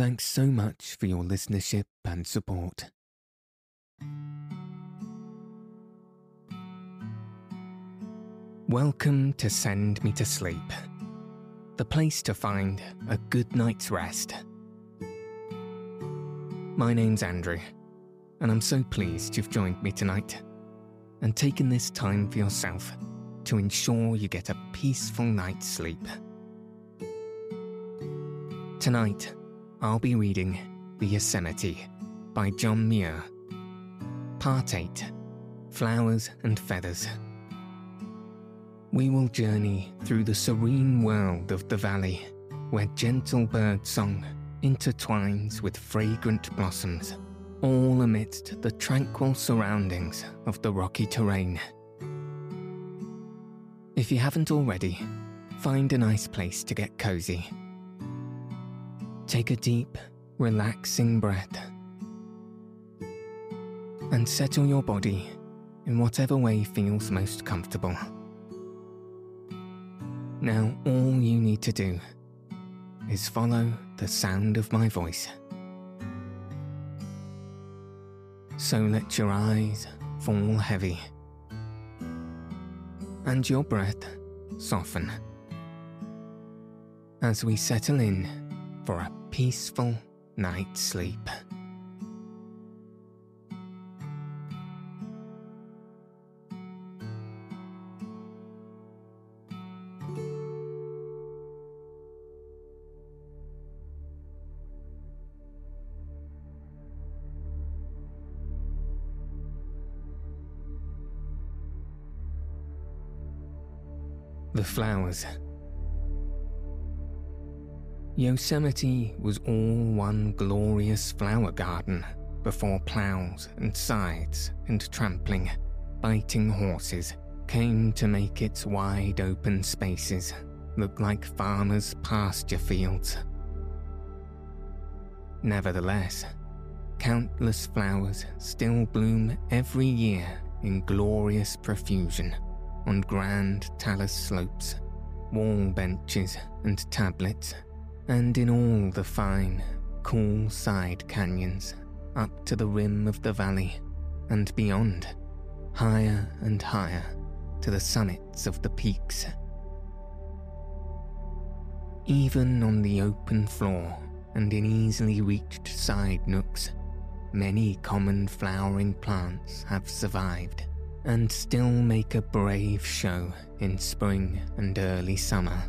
Thanks so much for your listenership and support. Welcome to Send Me to Sleep, the place to find a good night's rest. My name's Andrew, and I'm so pleased you've joined me tonight and taken this time for yourself to ensure you get a peaceful night's sleep. Tonight, I'll be reading The Yosemite by John Muir. Part 8 Flowers and Feathers. We will journey through the serene world of the valley, where gentle bird song intertwines with fragrant blossoms, all amidst the tranquil surroundings of the rocky terrain. If you haven't already, find a nice place to get cozy. Take a deep, relaxing breath and settle your body in whatever way feels most comfortable. Now, all you need to do is follow the sound of my voice. So let your eyes fall heavy and your breath soften as we settle in for a peaceful night's sleep. The flowers. Yosemite was all one glorious flower garden before ploughs and scythes and trampling, biting horses came to make its wide open spaces look like farmers' pasture fields. Nevertheless, countless flowers still bloom every year in glorious profusion on grand talus slopes, wall benches and tablets, and in all the fine, cool side canyons up to the rim of the valley and beyond, higher and higher to the summits of the peaks. Even on the open floor and in easily reached side nooks, many common flowering plants have survived and still make a brave show in spring and early summer.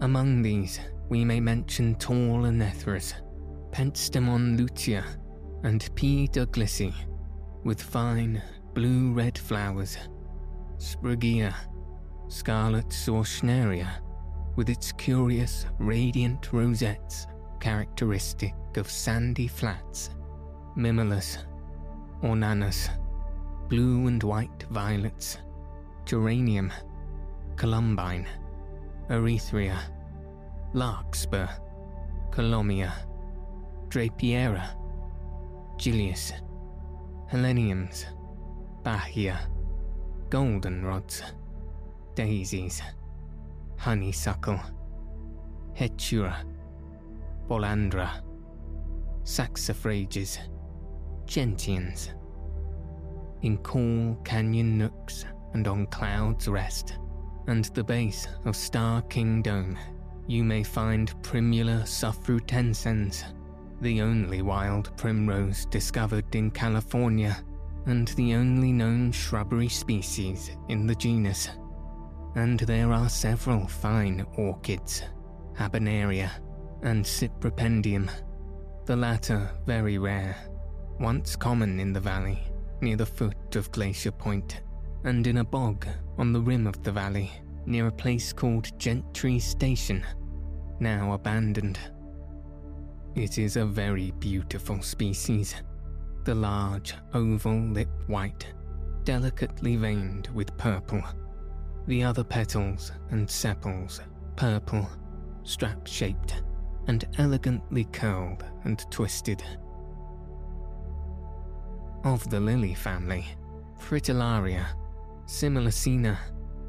Among these, we may mention tall oenotheras, Pentstemon lutea, and P. douglasii, with fine blue red flowers, Spraguea, Scarlet Zauschneria, with its curious radiant rosettes characteristic of sandy flats, Mimulus, Ornanus, blue and white violets, geranium, columbine, erythrea, larkspur, collomia, draperia, gilias, heleniums, bahia, goldenrods, daisies, honeysuckle, hetura, Bolandra, saxifrages, gentians, in cool canyon nooks and on Cloud's Rest, and the base of Starr King Dome, you may find Primula suffrutescens, the only wild primrose discovered in California and the only known shrubbery species in the genus. And there are several fine orchids, Habenaria and Cypripedium, the latter very rare, once common in the valley near the foot of Glacier Point, and in a bog on the rim of the valley near a place called Gentry Station, now abandoned. It is a very beautiful species. The large, oval lip white, delicately veined with purple. The other petals and sepals purple, strap shaped, and elegantly curled and twisted. Of the lily family, Fritillaria, Smilacina,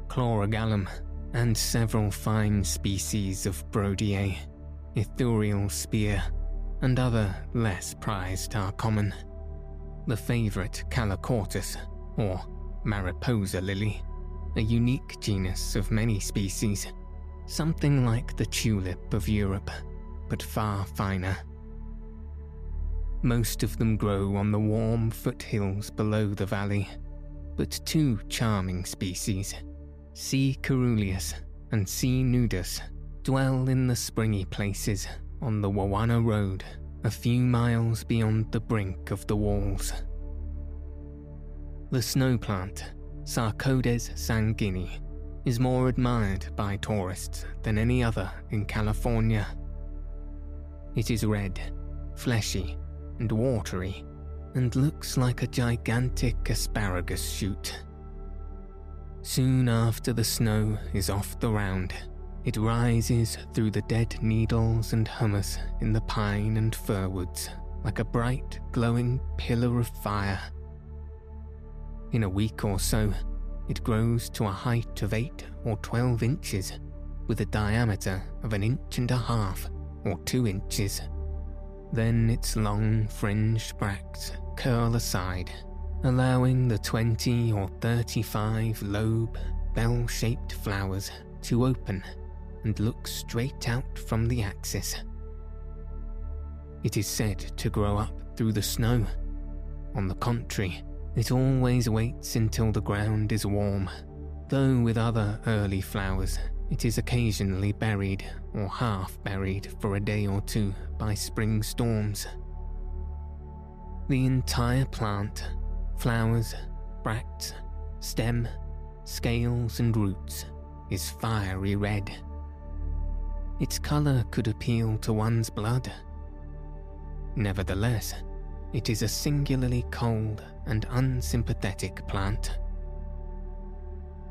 Chlorogalum, and several fine species of Brodiaea, Ithuriel spear, and other less prized are common. The favourite Calochortus, or Mariposa lily, a unique genus of many species, something like the tulip of Europe, but far finer. Most of them grow on the warm foothills below the valley, but two charming species, C. caeruleus and C. nudus, dwell in the springy places on the Wawona Road, a few miles beyond the brink of the walls. The snow plant, Sarcodes sanguinea, is more admired by tourists than any other in California. It is red, fleshy, and watery, and looks like a gigantic asparagus shoot. Soon after the snow is off the round, it rises through the dead needles and humus in the pine and fir woods like a bright, glowing pillar of fire. In a week or so, it grows to a height of 8 or 12 inches, with a diameter of an inch and a half or 2 inches. Then its long fringed bracts curl aside, allowing the 20 or 35 lobe, bell shaped flowers to open and look straight out from the axis. It is said to grow up through the snow. On the contrary, it always waits until the ground is warm, though with other early flowers, it is occasionally buried or half buried for a day or two by spring storms. The entire plant, flowers, bracts, stem, scales, and roots, is fiery red. Its colour could appeal to one's blood. Nevertheless, it is a singularly cold and unsympathetic plant.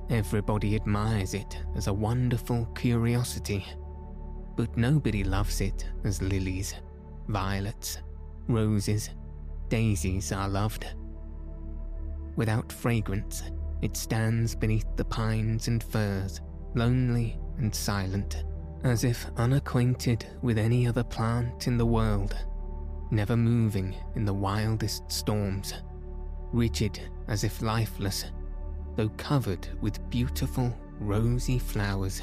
Everybody admires it as a wonderful curiosity, but nobody loves it as lilies, violets, roses, daisies are loved. Without fragrance, it stands beneath the pines and firs, lonely and silent as if unacquainted with any other plant in the world, never moving in the wildest storms, rigid as if lifeless, though covered with beautiful rosy flowers.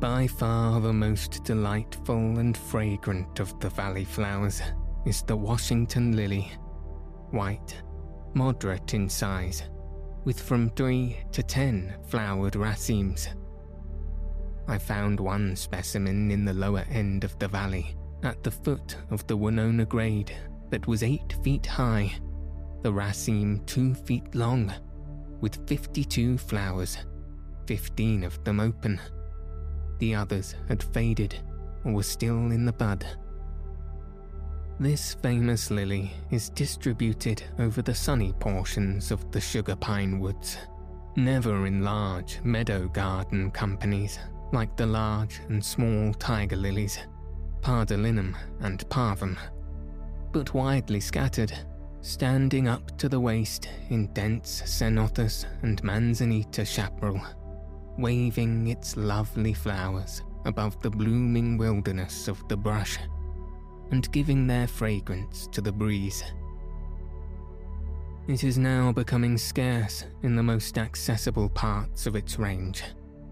By far the most delightful and fragrant of the valley flowers is the Washington lily, white, moderate in size, with from three to ten flowered racemes I found one specimen in the lower end of the valley, at the foot of the Winona Grade, that was eight feet high, the raceme two feet long, with 52 flowers, 15 of them open. The others had faded or were still in the bud. This famous lily is distributed over the sunny portions of the sugar pine woods, never in large meadow garden companies like the large and small tiger lilies, pardalinum and parvum, but widely scattered, standing up to the waist in dense ceanothus and manzanita chaparral, waving its lovely flowers above the blooming wilderness of the brush, and giving their fragrance to the breeze. It is now becoming scarce in the most accessible parts of its range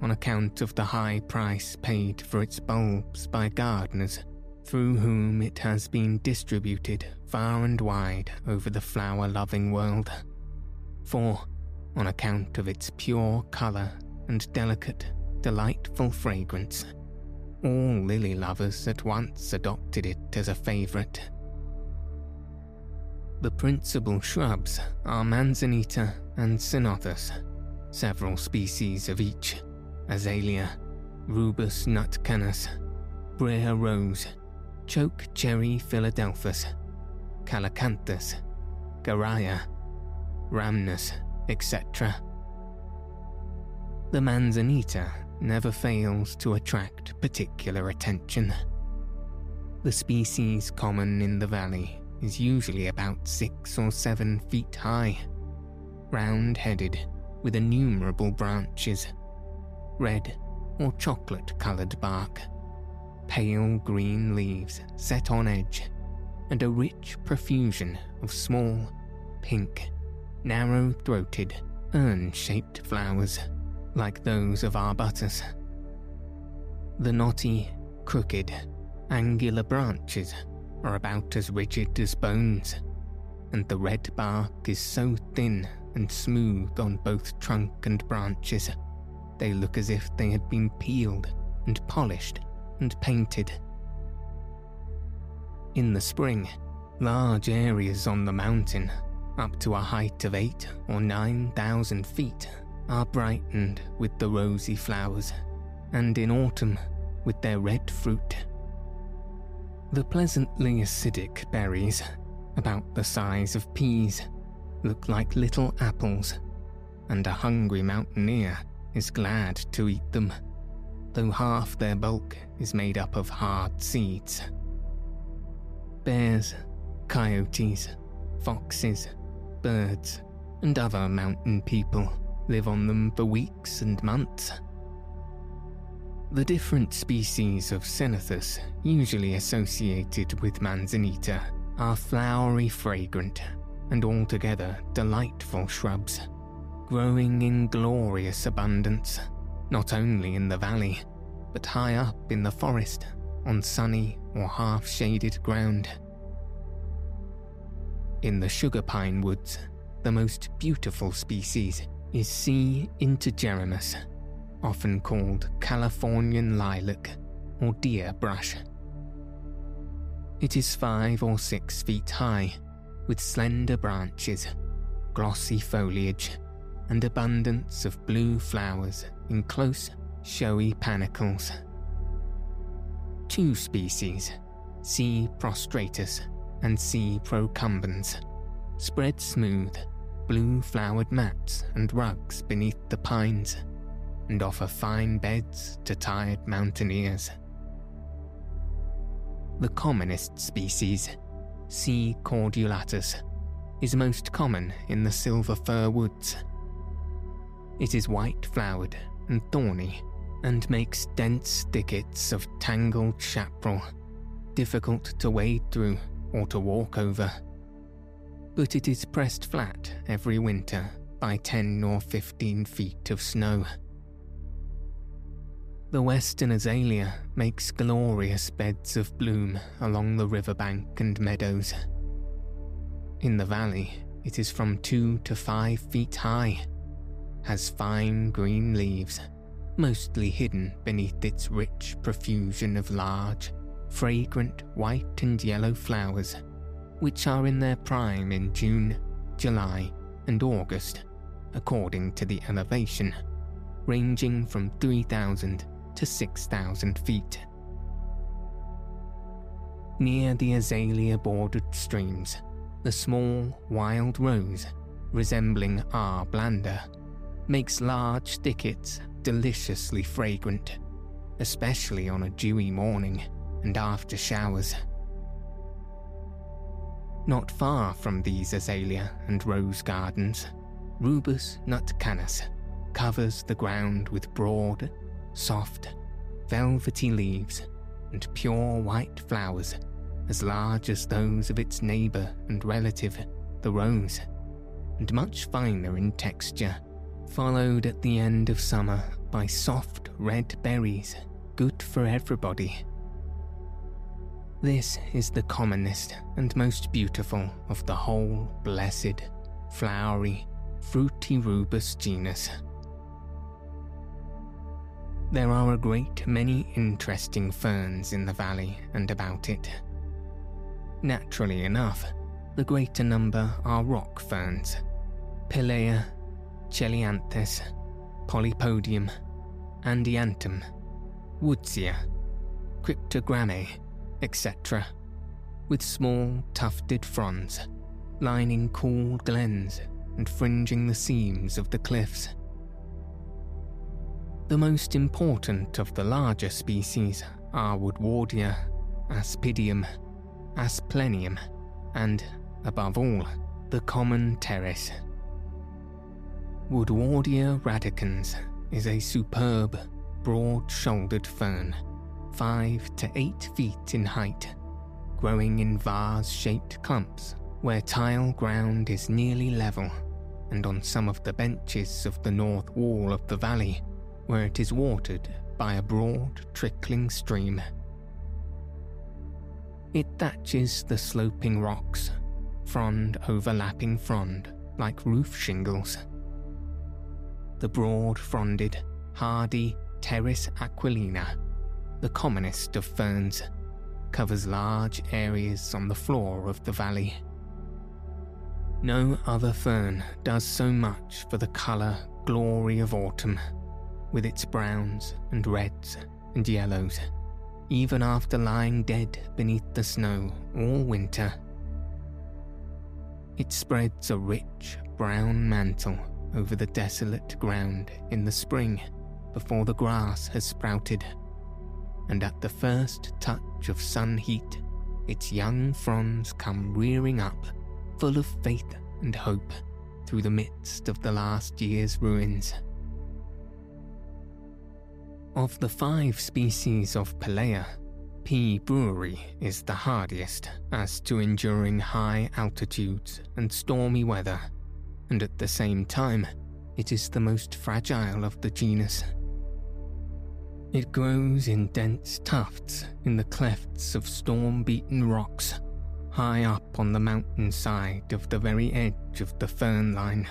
on account of the high price paid for its bulbs by gardeners, through whom it has been distributed far and wide over the flower loving world. For, on account of its pure colour and delicate, delightful fragrance, all lily lovers at once adopted it as a favourite. The principal shrubs are manzanita and ceanothus, several species of each azalea, rubus nutkanus, briar rose, choke cherry philadelphus, calycanthus, garrya, rhamnus, etc. The manzanita never fails to attract particular attention. The species common in the valley is usually about six or seven feet high, round headed, with innumerable branches, red or chocolate coloured bark, pale green leaves set on edge, and a rich profusion of small, pink, narrow throated, urn shaped flowers, like those of arbutus. The knotty, crooked, angular branches are about as rigid as bones, and the red bark is so thin and smooth on both trunk and branches, they look as if they had been peeled and polished and painted. In the spring, large areas on the mountain, up to a height of eight or nine thousand feet, are brightened with the rosy flowers, and in autumn with their red fruit. The pleasantly acidic berries, about the size of peas, look like little apples, and a hungry mountaineer is glad to eat them, though half their bulk is made up of hard seeds. Bears, coyotes, foxes, birds, and other mountain people live on them for weeks and months the different species of Ceanothus usually associated with Manzanita are flowery, fragrant, and altogether delightful shrubs, growing in glorious abundance, not only in the valley, but high up in the forest, on sunny or half shaded ground. In the sugar pine woods, the most beautiful species is C. integerrimus often called Californian lilac or deer brush. It is five or six feet high, with slender branches, glossy foliage, and abundance of blue flowers in close, showy panicles. Two species, C. prostratus and C. procumbens, spread smooth, blue flowered mats and rugs beneath the pines and offer fine beds to tired mountaineers. The commonest species, C. cordulatus, is most common in the silver fir woods. It is white flowered and thorny, and makes dense thickets of tangled chaparral, difficult to wade through or to walk over. But it is pressed flat every winter by 10 or 15 feet of snow. The western azalea makes glorious beds of bloom along the riverbank and meadows. In the valley, it is from two to five feet high, has fine green leaves, mostly hidden beneath its rich profusion of large, fragrant white and yellow flowers, which are in their prime in June, July, and August, according to the elevation, ranging from 3,000 to 6,000 feet. Near the azalea bordered streams, the small wild rose, resembling R. blanda, makes large thickets deliciously fragrant, especially on a dewy morning and after showers. Not far from these azalea and rose gardens, Rubus nutkanus covers the ground with broad, soft, velvety leaves, and pure white flowers as large as those of its neighbour and relative, the rose, and much finer in texture, followed at the end of summer by soft red berries, good for everybody. This is the commonest and most beautiful of the whole blessed, flowery, fruity rubus genus. There are a great many interesting ferns in the valley and about it. Naturally enough, the greater number are rock ferns Pellaea, Cheilanthes, Polypodium, Adiantum, Woodsia, Cryptogrammae, etc., with small tufted fronds lining cool glens and fringing the seams of the cliffs. The most important of the larger species are Woodwardia, Aspidium, Asplenium, and, above all, the common pteris. Woodwardia radicans is a superb, broad shouldered fern, five to eight feet in height, growing in vase shaped clumps where tile ground is nearly level, and on some of the benches of the north wall of the valley, where it is watered by a broad, trickling stream. It thatches the sloping rocks, frond overlapping frond, like roof shingles. The broad fronded, hardy Pteris aquilina, the commonest of ferns, covers large areas on the floor of the valley. No other fern does so much for the colour glory of autumn, with its browns and reds and yellows, even after lying dead beneath the snow all winter. It spreads a rich brown mantle over the desolate ground in the spring before the grass has sprouted, and at the first touch of sun heat, its young fronds come rearing up full of faith and hope through the midst of the last year's ruins. Of the five species of Pellaea, P. breweri is the hardiest as to enduring high altitudes and stormy weather, and at the same time, it is the most fragile of the genus. It grows in dense tufts in the clefts of storm beaten rocks high up on the mountainside of the very edge of the fern line.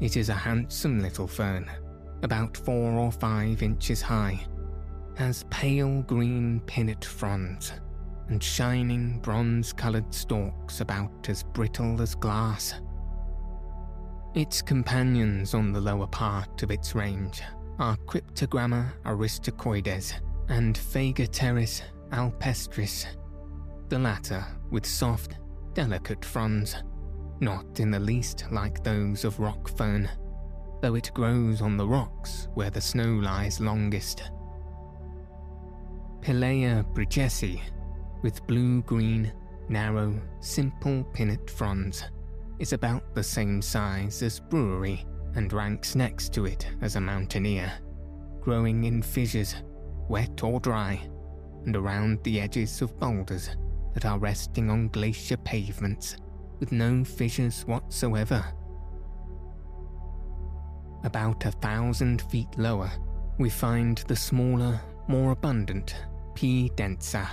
It is a handsome little fern, about four or five inches high, has pale green pinnate fronds and shining bronze coloured stalks about as brittle as glass. Its companions on the lower part of its range are Cryptogramma acrostichoides and Phegopteris alpestris the latter with soft, delicate fronds, not in the least like those of rock fern, though it grows on the rocks where the snow lies longest. Pellaea bridgesii, with blue green, narrow, simple pinnate fronds, is about the same size as breweri and ranks next to it as a mountaineer, growing in fissures, wet or dry, and around the edges of boulders that are resting on glacier pavements with no fissures whatsoever. About a thousand feet lower, we find the smaller, more abundant P. densa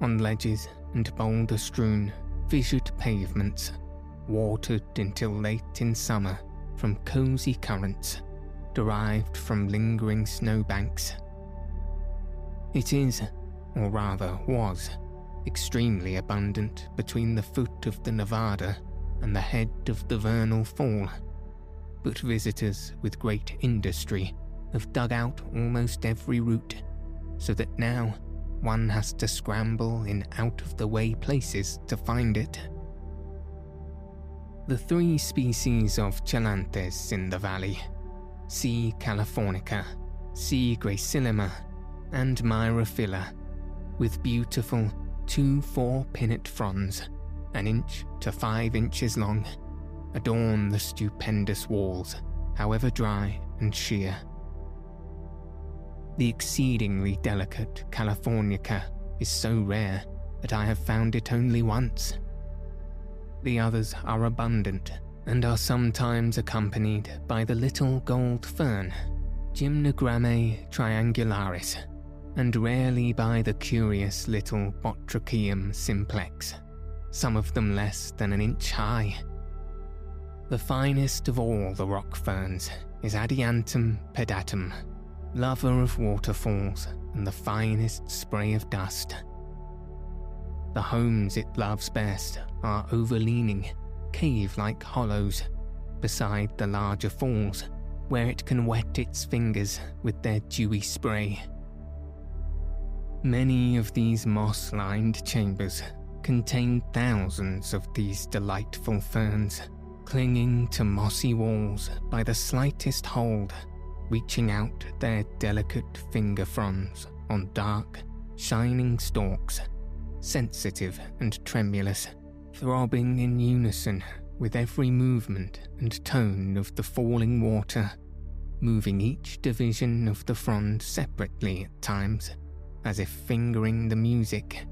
on ledges and boulder strewn, fissured pavements, watered until late in summer from cosy currents derived from lingering snowbanks. It is, or rather was, extremely abundant between the foot of the Nevada and the head of the vernal fall, but visitors with great industry have dug out almost every root, so that now one has to scramble in out of the way places to find it. The three species of Cheilanthes in the valley C. californica, C. gracillima, and Myriophylla, with beautiful two four pinnate fronds, an inch to five inches long, adorn the stupendous walls, however dry and sheer. The exceedingly delicate Californica is so rare that I have found it only once. The others are abundant and are sometimes accompanied by the little gold fern, Gymnogramme triangularis and rarely by the curious little Botrychium simplex, some of them less than an inch high. The finest of all the rock ferns is Adiantum pedatum, lover of waterfalls and the finest spray of dust. The homes it loves best are overleaning, cave like hollows beside the larger falls where it can wet its fingers with their dewy spray. Many of these moss lined chambers contain thousands of these delightful ferns, clinging to mossy walls by the slightest hold, reaching out their delicate finger fronds on dark, shining stalks, sensitive and tremulous, throbbing in unison with every movement and tone of the falling water, moving each division of the frond separately at times as if fingering the music.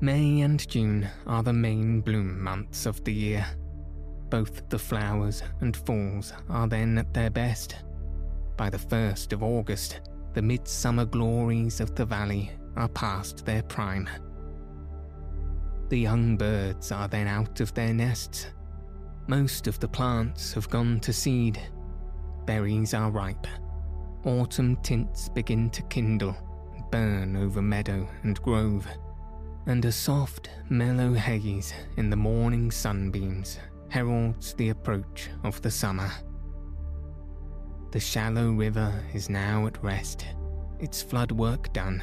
May and June are the main bloom months of the year. Both the flowers and falls are then at their best. By the 1st of August, the midsummer glories of the valley are past their prime. The young birds are then out of their nests. Most of the plants have gone to seed. Berries are ripe autumn tints begin to kindle and burn over meadow and grove, and a soft, mellow haze in the morning sunbeams heralds the approach of the summer. The shallow river is now at rest, its flood work done.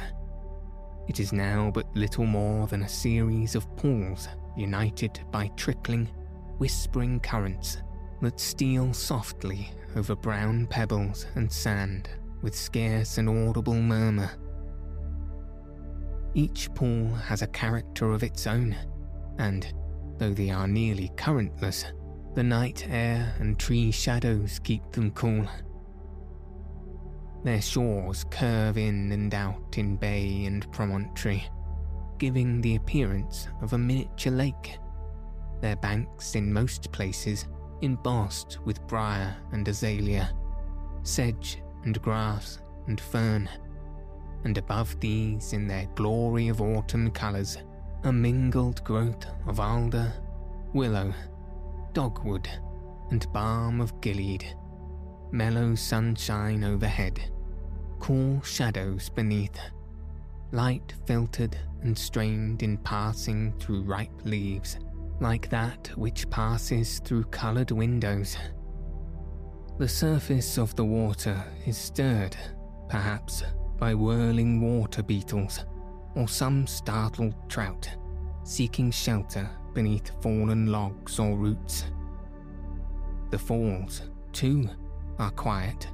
It is now but little more than a series of pools united by trickling, whispering currents that steal softly over brown pebbles and sand with scarce an audible murmur. Each pool has a character of its own, and, though they are nearly currentless, the night air and tree shadows keep them cool. Their shores curve in and out in bay and promontory, giving the appearance of a miniature lake. Their banks, in most places, embossed with briar and azalea, sedge and grass and fern, and above these, in their glory of autumn colours, a mingled growth of alder, willow, dogwood, and balm of gilead, mellow sunshine overhead, cool shadows beneath, light filtered and strained in passing through ripe leaves like that which passes through coloured windows. The surface of the water is stirred, perhaps, by whirling water beetles or some startled trout seeking shelter beneath fallen logs or roots. The falls, too, are quiet.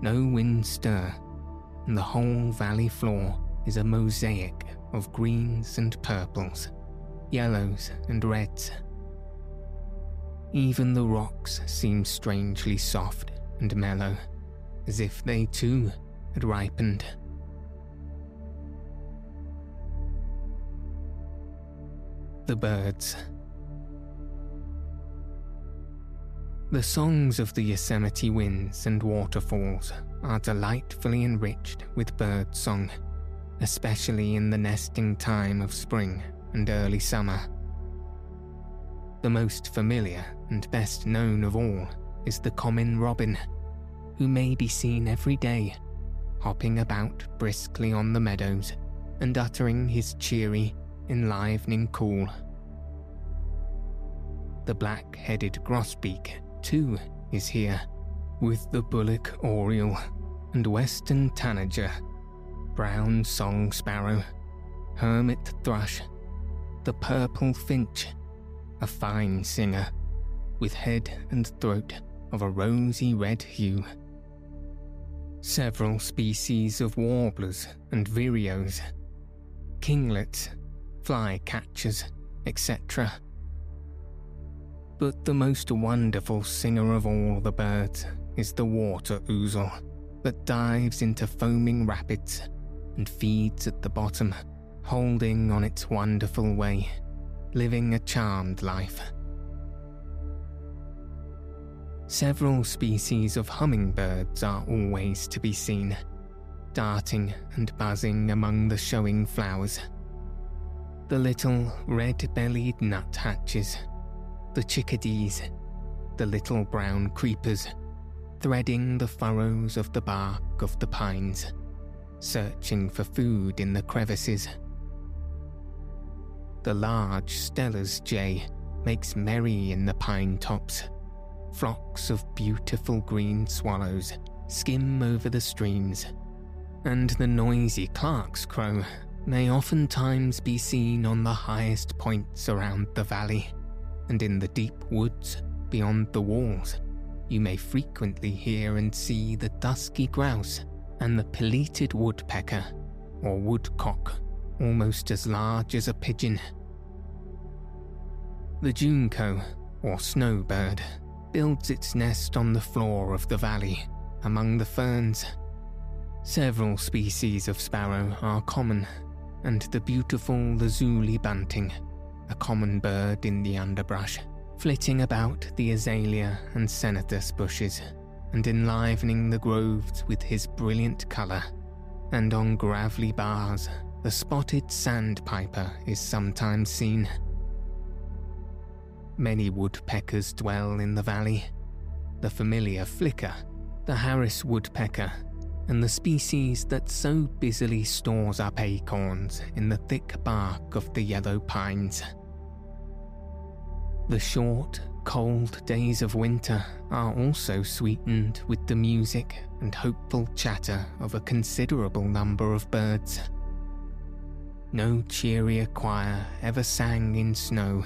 No winds stir, and the whole valley floor is a mosaic of greens and purples yellows, and reds. Even the rocks seem strangely soft and mellow, as if they too had ripened. The birds. The songs of the Yosemite winds and waterfalls are delightfully enriched with bird song, especially in the nesting time of spring and early summer. The most familiar and best known of all is the common robin, who may be seen every day, hopping about briskly on the meadows and uttering his cheery, enlivening call. The black headed grosbeak, too, is here, with the bullock oriole and western tanager, brown song sparrow, hermit thrush, the purple finch, a fine singer, with head and throat of a rosy red hue. Several species of warblers and vireos, kinglets, flycatchers, etc. But the most wonderful singer of all the birds is the water ouzel that dives into foaming rapids and feeds at the bottom holding on its wonderful way, living a charmed life. Several species of hummingbirds are always to be seen, darting and buzzing among the showing flowers. The little red bellied nuthatches, the chickadees, the little brown creepers, threading the furrows of the bark of the pines, searching for food in the crevices the large Steller's jay makes merry in the pine tops. Flocks of beautiful green swallows skim over the streams, and the noisy Clark's crow may oftentimes be seen on the highest points around the valley, and in the deep woods beyond the walls, you may frequently hear and see the dusky grouse and the pileated woodpecker, or woodcock, almost as large as a pigeon. The junco, or snowbird, builds its nest on the floor of the valley, among the ferns. Several species of sparrow are common, and the beautiful lazuli bunting, a common bird in the underbrush, flitting about the azalea and ceanothus bushes, and enlivening the groves with his brilliant colour. And on gravelly bars, the spotted sandpiper is sometimes seen. Many woodpeckers dwell in the valley. The familiar flicker, the Harris woodpecker, and the species that so busily stores up acorns in the thick bark of the yellow pines. The short, cold days of winter are also sweetened with the music and hopeful chatter of a considerable number of birds. No cheerier choir ever sang in snow.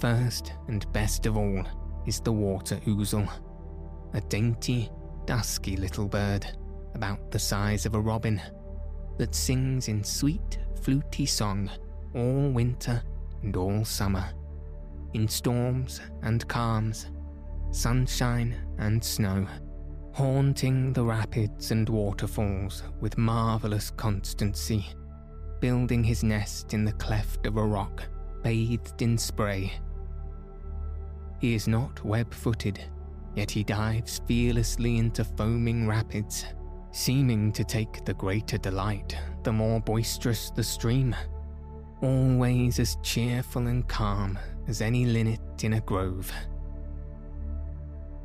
First and best of all is the water ouzel, a dainty, dusky little bird about the size of a robin that sings in sweet, fluty song all winter and all summer in storms and calms, sunshine and snow, haunting the rapids and waterfalls with marvellous constancy, building his nest in the cleft of a rock bathed in spray. He is not web footed, yet he dives fearlessly into foaming rapids, seeming to take the greater delight the more boisterous the stream, always as cheerful and calm as any linnet in a grove.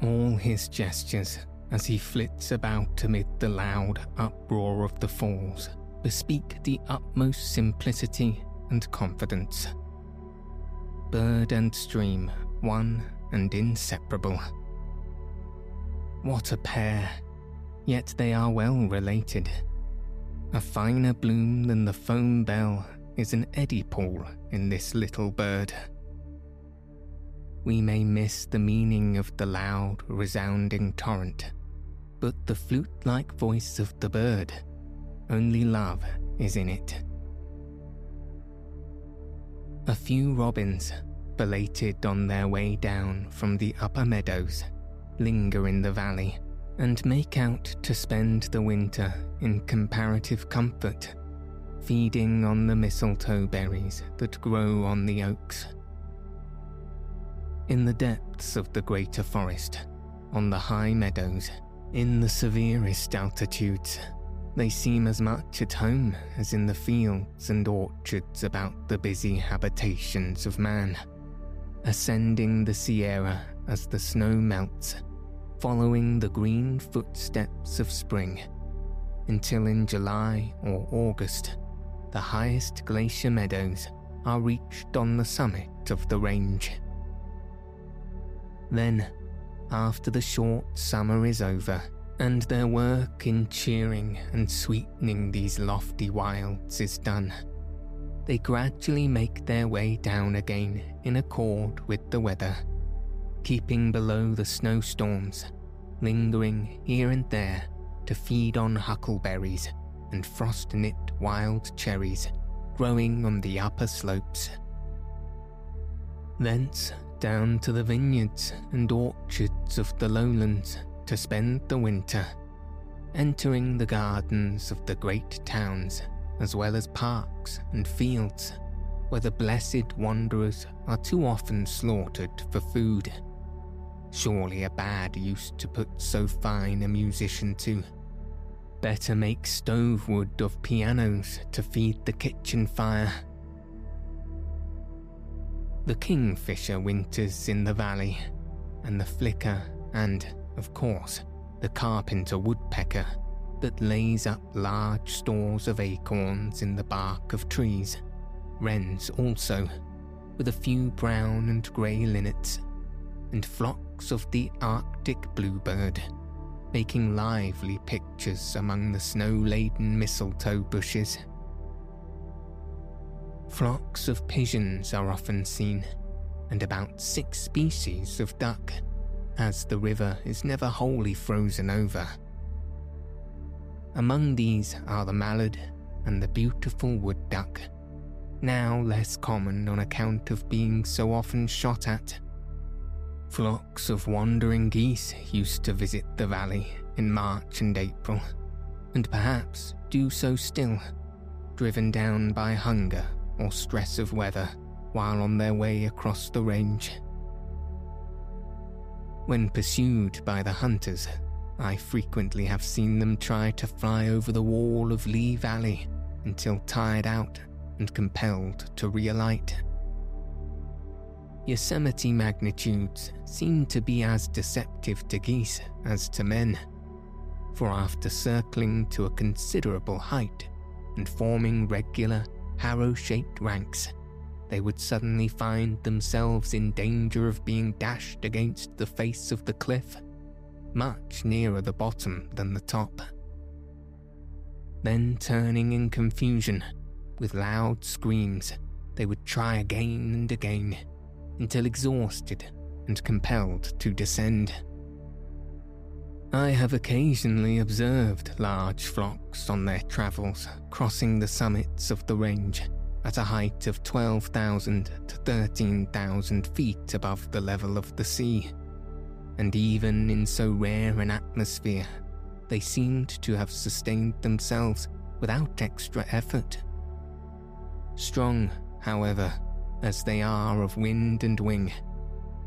All his gestures as he flits about amid the loud uproar of the falls bespeak the utmost simplicity and confidence. Bird and stream, one and inseparable. What a pair, yet they are well related. A finer bloom than the foam bell is an eddy pool in this little bird we may miss the meaning of the loud, resounding torrent, but the flute like voice of the bird, only love is in it. A few robins, belated on their way down from the upper meadows, linger in the valley and make out to spend the winter in comparative comfort, feeding on the mistletoe berries that grow on the oaks in the depths of the greater forest, on the high meadows, in the severest altitudes, they seem as much at home as in the fields and orchards about the busy habitations of man, ascending the Sierra as the snow melts, following the green footsteps of spring, until in July or August, the highest glacier meadows are reached on the summit of the range. Then, after the short summer is over, and their work in cheering and sweetening these lofty wilds is done, they gradually make their way down again in accord with the weather, keeping below the snowstorms, lingering here and there to feed on huckleberries and frost nipped wild cherries growing on the upper slopes. Thence down to the vineyards and orchards of the lowlands to spend the winter, entering the gardens of the great towns as well as parks and fields where the blessed wanderers are too often slaughtered for food. Surely a bad use to put so fine a musician to. Better make stove wood of pianos to feed the kitchen fire the kingfisher winters in the valley, and the flicker and, of course, the carpenter woodpecker that lays up large stores of acorns in the bark of trees, wrens also, with a few brown and grey linnets, and flocks of the Arctic bluebird, making lively pictures among the snow laden mistletoe bushes. Flocks of pigeons are often seen, and about six species of duck, as the river is never wholly frozen over. Among these are the mallard and the beautiful wood duck, now less common on account of being so often shot at. Flocks of wandering geese used to visit the valley in March and April, and perhaps do so still, driven down by hunger or stress of weather while on their way across the range. When pursued by the hunters, I frequently have seen them try to fly over the wall of Lee Valley until tired out and compelled to realight. Yosemite magnitudes seem to be as deceptive to geese as to men, for after circling to a considerable height and forming regular, arrow shaped ranks, they would suddenly find themselves in danger of being dashed against the face of the cliff, much nearer the bottom than the top. Then, turning in confusion, with loud screams, they would try again and again, until exhausted and compelled to descend. I have occasionally observed large flocks on their travels crossing the summits of the range at a height of 12,000 to 13,000 feet above the level of the sea. And even in so rare an atmosphere, they seemed to have sustained themselves without extra effort. Strong, however, as they are of wind and wing,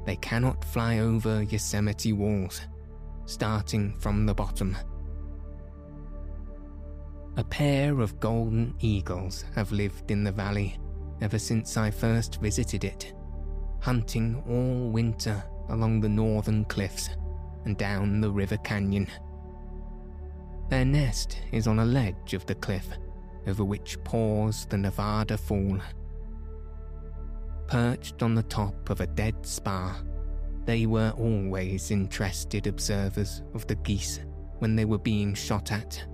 they cannot fly over Yosemite walls, starting from the bottom. A pair of golden eagles have lived in the valley ever since I first visited it, hunting all winter along the northern cliffs and down the river canyon. Their nest is on a ledge of the cliff over which pours the Nevada Fall. Perched on the top of a dead spar, they were always interested observers of the geese when they were being shot at.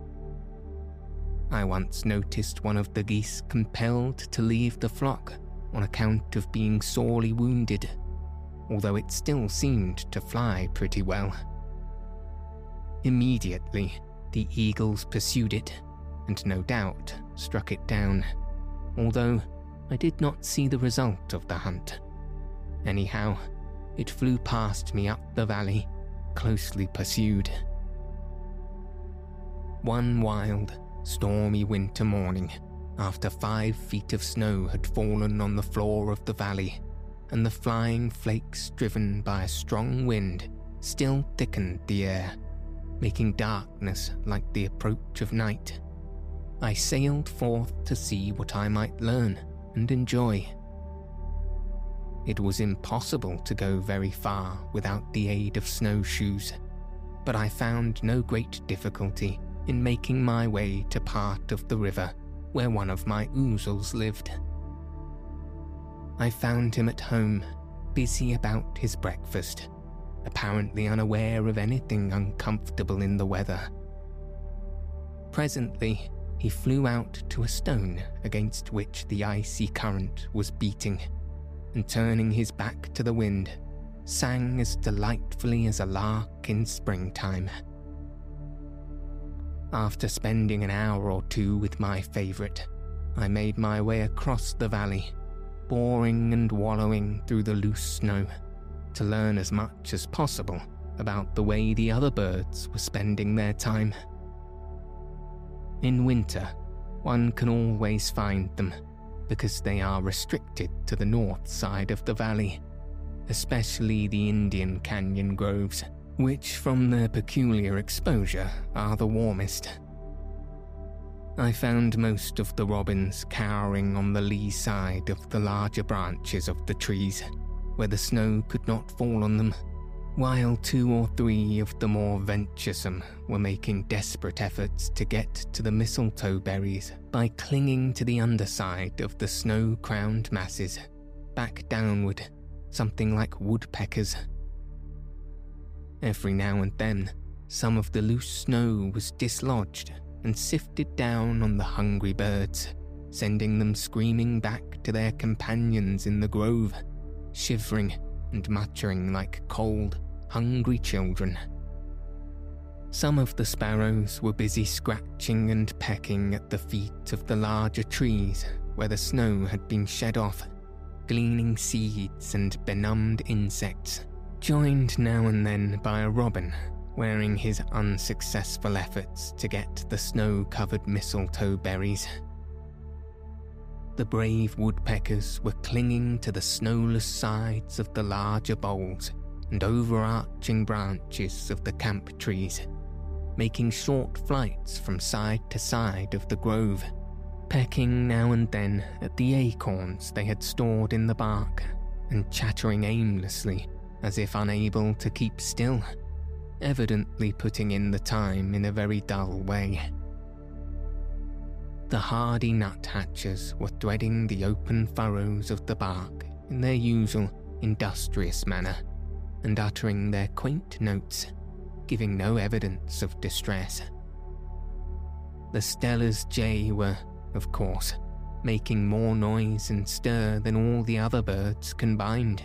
I once noticed one of the geese compelled to leave the flock on account of being sorely wounded, although it still seemed to fly pretty well. Immediately, the eagles pursued it and no doubt struck it down, although I did not see the result of the hunt. Anyhow, it flew past me up the valley, closely pursued. One wild, stormy winter morning, after five feet of snow had fallen on the floor of the valley, and the flying flakes driven by a strong wind still thickened the air, making darkness like the approach of night. I sailed forth to see what I might learn and enjoy. It was impossible to go very far without the aid of snowshoes, but I found no great difficulty in making my way to part of the river where one of my ouzels lived. I found him at home, busy about his breakfast, apparently unaware of anything uncomfortable in the weather. Presently, he flew out to a stone against which the icy current was beating, and turning his back to the wind, sang as delightfully as a lark in springtime. After spending an hour or two with my favourite, I made my way across the valley, boring and wallowing through the loose snow, to learn as much as possible about the way the other birds were spending their time. In winter, one can always find them because they are restricted to the north side of the valley, especially the Indian canyon groves, which, from their peculiar exposure, are the warmest. I found most of the robins cowering on the lee side of the larger branches of the trees, where the snow could not fall on them while two or three of the more venturesome were making desperate efforts to get to the mistletoe berries by clinging to the underside of the snow crowned masses, back downward, something like woodpeckers. Every now and then, some of the loose snow was dislodged and sifted down on the hungry birds, sending them screaming back to their companions in the grove, shivering and muttering like cold, hungry children. Some of the sparrows were busy scratching and pecking at the feet of the larger trees where the snow had been shed off, gleaning seeds and benumbed insects, joined now and then by a robin wearing his unsuccessful efforts to get the snow covered mistletoe berries. The brave woodpeckers were clinging to the snowless sides of the larger boles and overarching branches of the camp trees, making short flights from side to side of the grove, pecking now and then at the acorns they had stored in the bark, and chattering aimlessly as if unable to keep still evidently putting in the time in a very dull way. The hardy nuthatches were threading the open furrows of the bark in their usual industrious manner and uttering their quaint notes, giving no evidence of distress. The Steller's jay were, of course, making more noise and stir than all the other birds combined,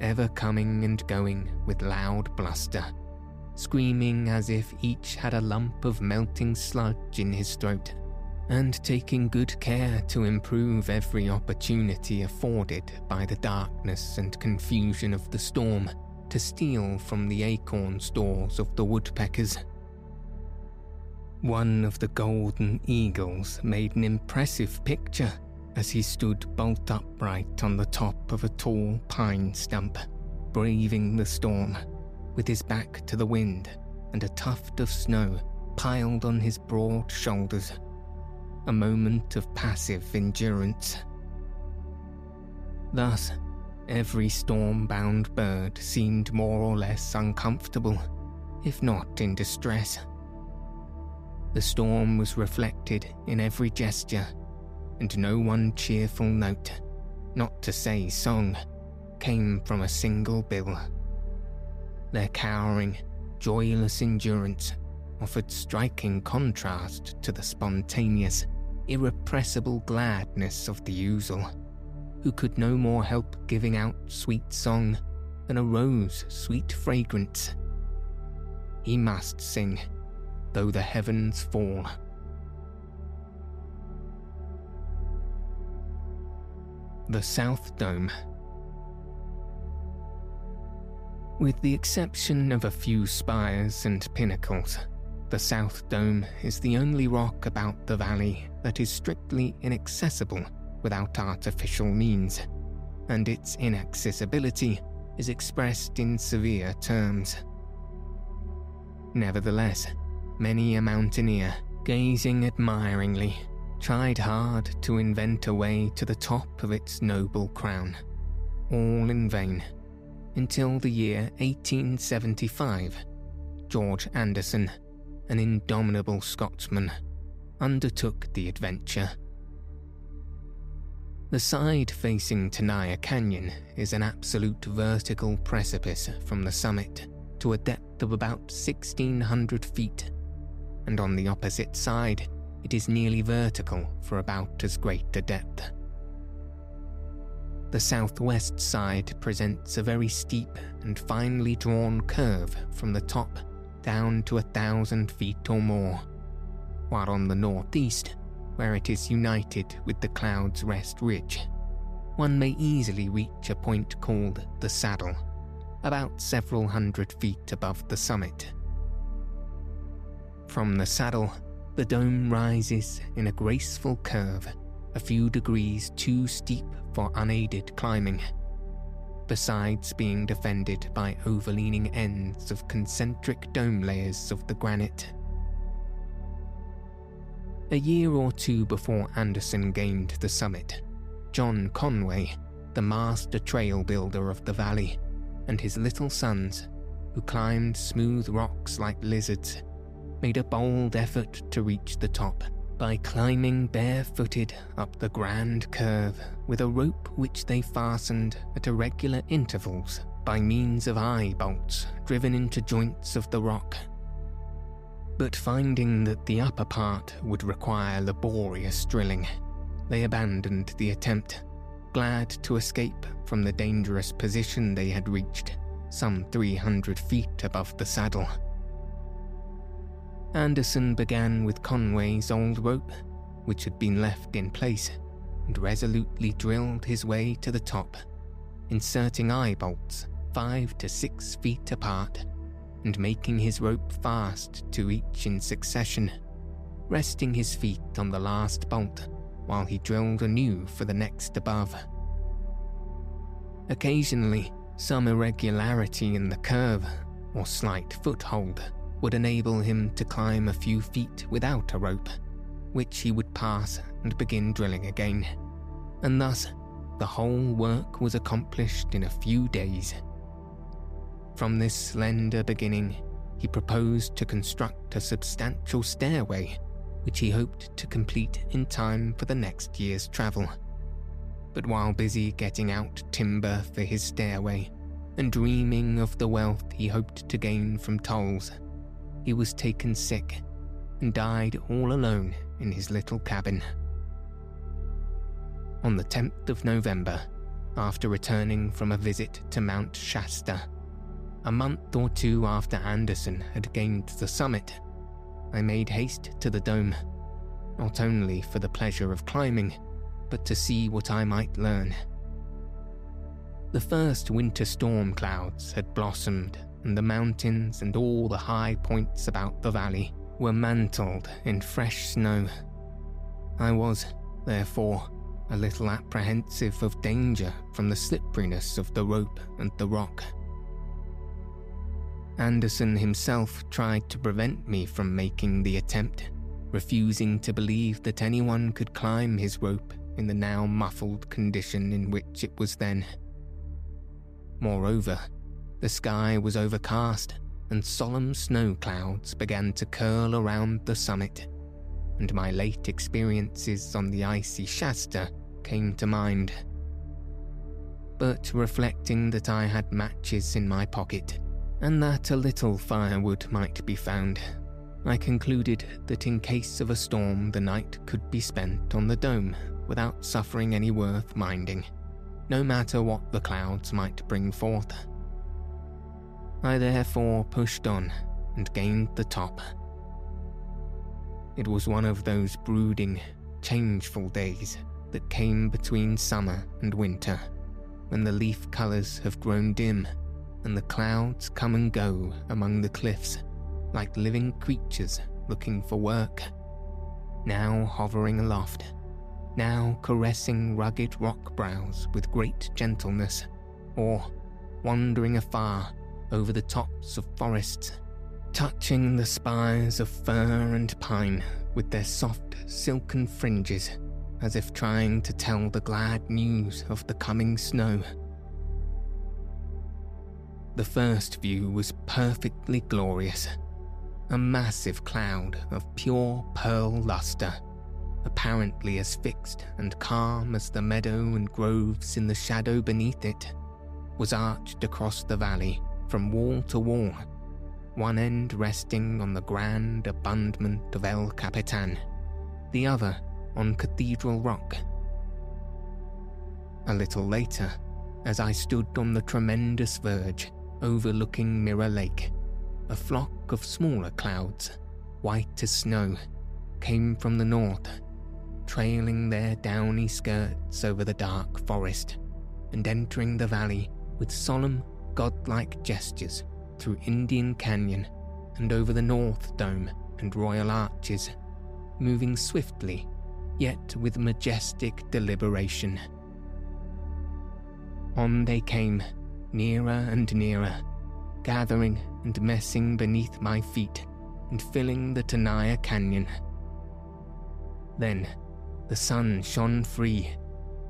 ever coming and going with loud bluster screaming as if each had a lump of melting sludge in his throat, and taking good care to improve every opportunity afforded by the darkness and confusion of the storm to steal from the acorn stores of the woodpeckers. One of the golden eagles made an impressive picture as he stood bolt upright on the top of a tall pine stump, braving the storm with his back to the wind and a tuft of snow piled on his broad shoulders. A moment of passive endurance. Thus, every storm bound bird seemed more or less uncomfortable, if not in distress. The storm was reflected in every gesture, and no one cheerful note, not to say song, came from a single bill. Their cowering, joyless endurance offered striking contrast to the spontaneous, irrepressible gladness of the ouzel, who could no more help giving out sweet song than a rose sweet fragrance. He must sing, though the heavens fall. The South Dome With the exception of a few spires and pinnacles, the South Dome is the only rock about the valley that is strictly inaccessible without artificial means, and its inaccessibility is expressed in severe terms. Nevertheless, many a mountaineer, gazing admiringly, tried hard to invent a way to the top of its noble crown, all in vain until the year 1875, George Anderson, an indomitable Scotsman, undertook the adventure. The side facing Tenaya Canyon is an absolute vertical precipice from the summit to a depth of about 1600 feet, and on the opposite side, it is nearly vertical for about as great a depth. The southwest side presents a very steep and finely drawn curve from the top down to a thousand feet or more, while on the northeast, where it is united with the Cloud's Rest Ridge, one may easily reach a point called the Saddle, about several hundred feet above the summit. From the saddle, the dome rises in a graceful curve, a few degrees too steep for unaided climbing, besides being defended by overleaning ends of concentric dome layers of the granite. A year or two before Anderson gained the summit, John Conway, the master trail builder of the valley, and his little sons, who climbed smooth rocks like lizards, made a bold effort to reach the top by climbing barefooted up the grand curve with a rope which they fastened at irregular intervals by means of eye bolts driven into joints of the rock, But finding that the upper part would require laborious drilling, they abandoned the attempt, glad to escape from the dangerous position they had reached, some 300 feet above the saddle. Anderson began with Conway's old rope, which had been left in place, and resolutely drilled his way to the top, inserting eye bolts five to six feet apart, and making his rope fast to each in succession, resting his feet on the last bolt while he drilled anew for the next above. Occasionally, some irregularity in the curve or slight foothold would enable him to climb a few feet without a rope, which he would pass and begin drilling again. And thus, the whole work was accomplished in a few days. From this slender beginning, he proposed to construct a substantial stairway, which he hoped to complete in time for the next year's travel. But while busy getting out timber for his stairway and dreaming of the wealth he hoped to gain from tolls, he was taken sick and died all alone in his little cabin. On the 10th of November, after returning from a visit to Mount Shasta, a month or two after Anderson had gained the summit, I made haste to the dome, not only for the pleasure of climbing, but to see what I might learn. The first winter storm clouds had blossomed and the mountains and all the high points about the valley were mantled in fresh snow. I was, therefore, a little apprehensive of danger from the slipperiness of the rope and the rock. Anderson himself tried to prevent me from making the attempt, refusing to believe that anyone could climb his rope in the now muffled condition in which it was then. Moreover, the sky was overcast, and solemn snow clouds began to curl around the summit, and my late experiences on the icy Shasta came to mind. But reflecting that I had matches in my pocket, and that a little firewood might be found, I concluded that in case of a storm the night could be spent on the dome without suffering any worth minding, no matter what the clouds might bring forth. I therefore pushed on and gained the top. It was one of those brooding, changeful days that came between summer and winter, when the leaf colours have grown dim and the clouds come and go among the cliffs like living creatures looking for work, now hovering aloft, now caressing rugged rock brows with great gentleness, or wandering afar over the tops of forests, touching the spires of fir and pine with their soft silken fringes, as if trying to tell the glad news of the coming snow. The first view was perfectly glorious. A massive cloud of pure pearl luster, apparently as fixed and calm as the meadow and groves in the shadow beneath it, was arched across the valley from wall to wall, one end resting on the grand abutment of El Capitan, the other on Cathedral Rock. A little later, as I stood on the tremendous verge overlooking Mirror Lake, a flock of smaller clouds, white as snow, came from the north, trailing their downy skirts over the dark forest and entering the valley with solemn godlike gestures through Indian Canyon and over the North Dome and Royal Arches, moving swiftly, yet with majestic deliberation. On they came, nearer and nearer, gathering and messing beneath my feet and filling the Tenaya Canyon. Then the sun shone free,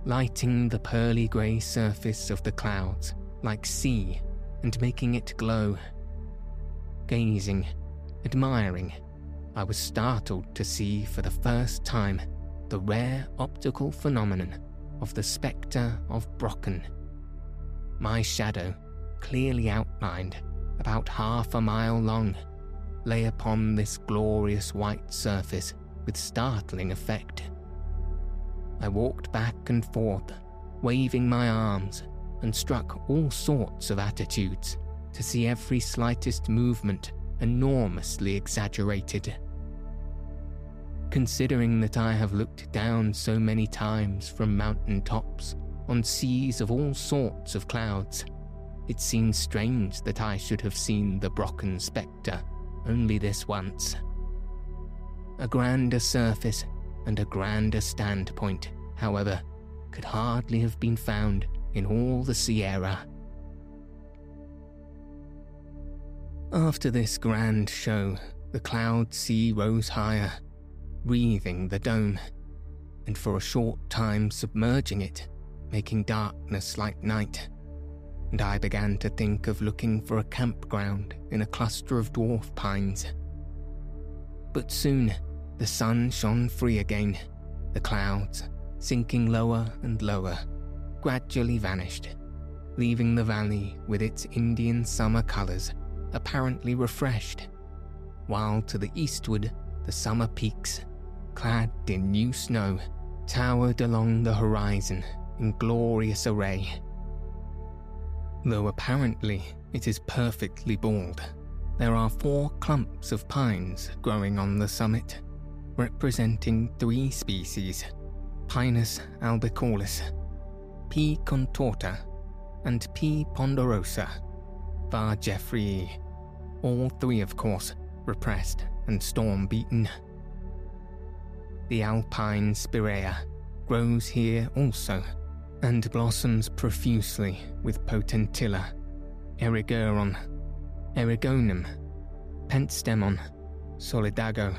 lighting the pearly grey surface of the clouds like sea and making it glow. Gazing, admiring, I was startled to see for the first time the rare optical phenomenon of the spectre of Brocken. My shadow, clearly outlined, about half a mile long, lay upon this glorious white surface with startling effect. I walked back and forth, waving my arms, and struck all sorts of attitudes to see every slightest movement enormously exaggerated. Considering that I have looked down so many times from mountain tops on seas of all sorts of clouds, it seems strange that I should have seen the Brocken spectre only this once. A grander surface and a grander standpoint, however, could hardly have been found in all the Sierra. After this grand show, the cloud sea rose higher, wreathing the dome, and for a short time submerging it, making darkness like night. And I began to think of looking for a campground in a cluster of dwarf pines. But soon the sun shone free again, the clouds, sinking lower and lower, gradually vanished, leaving the valley with its Indian summer colours apparently refreshed, while to the eastward the summer peaks, clad in new snow, towered along the horizon in glorious array. Though apparently it is perfectly bald, there are four clumps of pines growing on the summit, representing three species Pinus albicaulis, P. contorta, and P. ponderosa, var Jeffrey, all three, of course, repressed and storm beaten. The alpine spirea grows here also, and blossoms profusely with potentilla, erigeron, eriogonum, pentstemon, solidago,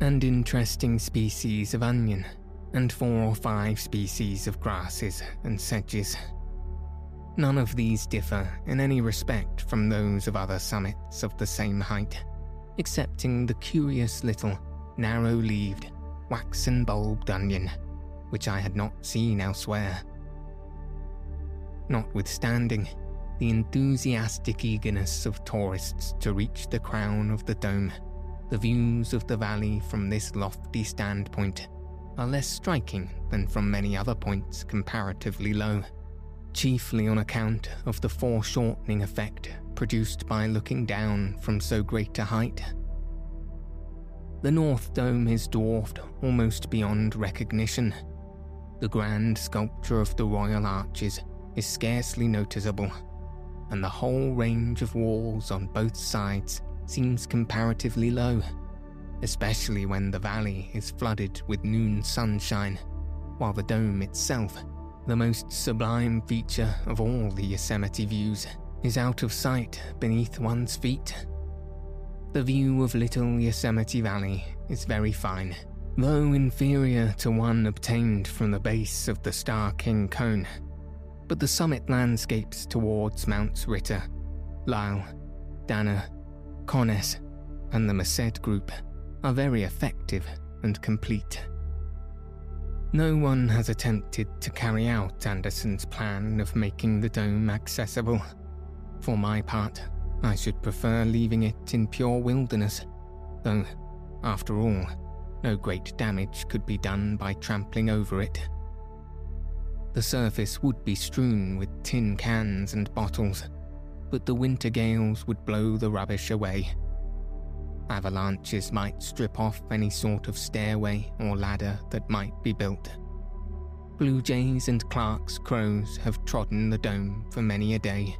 and interesting species of onion and four or five species of grasses and sedges. None of these differ in any respect from those of other summits of the same height, excepting the curious little narrow leaved, waxen bulbed onion, which I had not seen elsewhere. Notwithstanding the enthusiastic eagerness of tourists to reach the crown of the dome, the views of the valley from this lofty standpoint are less striking than from many other points comparatively low, chiefly on account of the foreshortening effect produced by looking down from so great a height. The North Dome is dwarfed almost beyond recognition. The grand sculpture of the Royal Arches is scarcely noticeable, and the whole range of walls on both sides seems comparatively low especially when the valley is flooded with noon sunshine, while the dome itself, the most sublime feature of all the Yosemite views, is out of sight beneath one's feet. The view of Little Yosemite Valley is very fine, though inferior to one obtained from the base of the Starr King Cone. But the summit landscapes towards Mounts Ritter, Lyell, Dana, Conness, and the Merced Group are very effective and complete. No one has attempted to carry out Anderson's plan of making the dome accessible. For my part, I should prefer leaving it in pure wilderness, though, after all, no great damage could be done by trampling over it. The surface would be strewn with tin cans and bottles, but the winter gales would blow the rubbish away Avalanches might strip off any sort of stairway or ladder that might be built. Blue jays and Clark's crows have trodden the dome for many a day,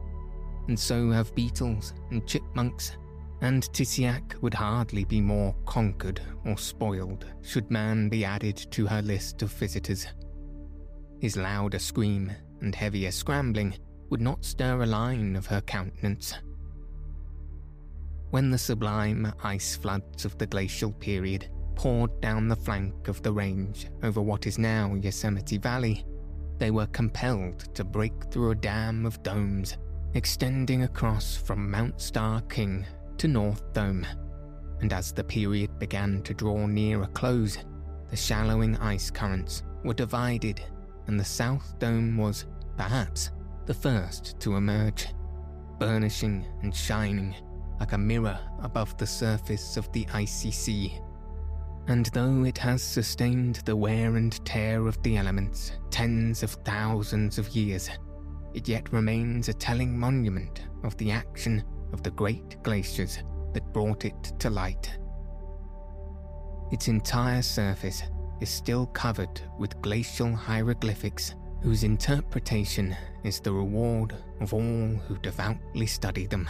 and so have beetles and chipmunks, and Tissiack would hardly be more conquered or spoiled should man be added to her list of visitors. His louder scream and heavier scrambling would not stir a line of her countenance when the sublime ice floods of the glacial period poured down the flank of the range over what is now Yosemite Valley, they were compelled to break through a dam of domes extending across from Mount Starr King to North Dome. And as the period began to draw near a close, the shallowing ice currents were divided, and the South Dome was, perhaps, the first to emerge, burnishing and shining like a mirror above the surface of the icy sea. And though it has sustained the wear and tear of the elements tens of thousands of years, it yet remains a telling monument of the action of the great glaciers that brought it to light. Its entire surface is still covered with glacial hieroglyphics whose interpretation is the reward of all who devoutly study them.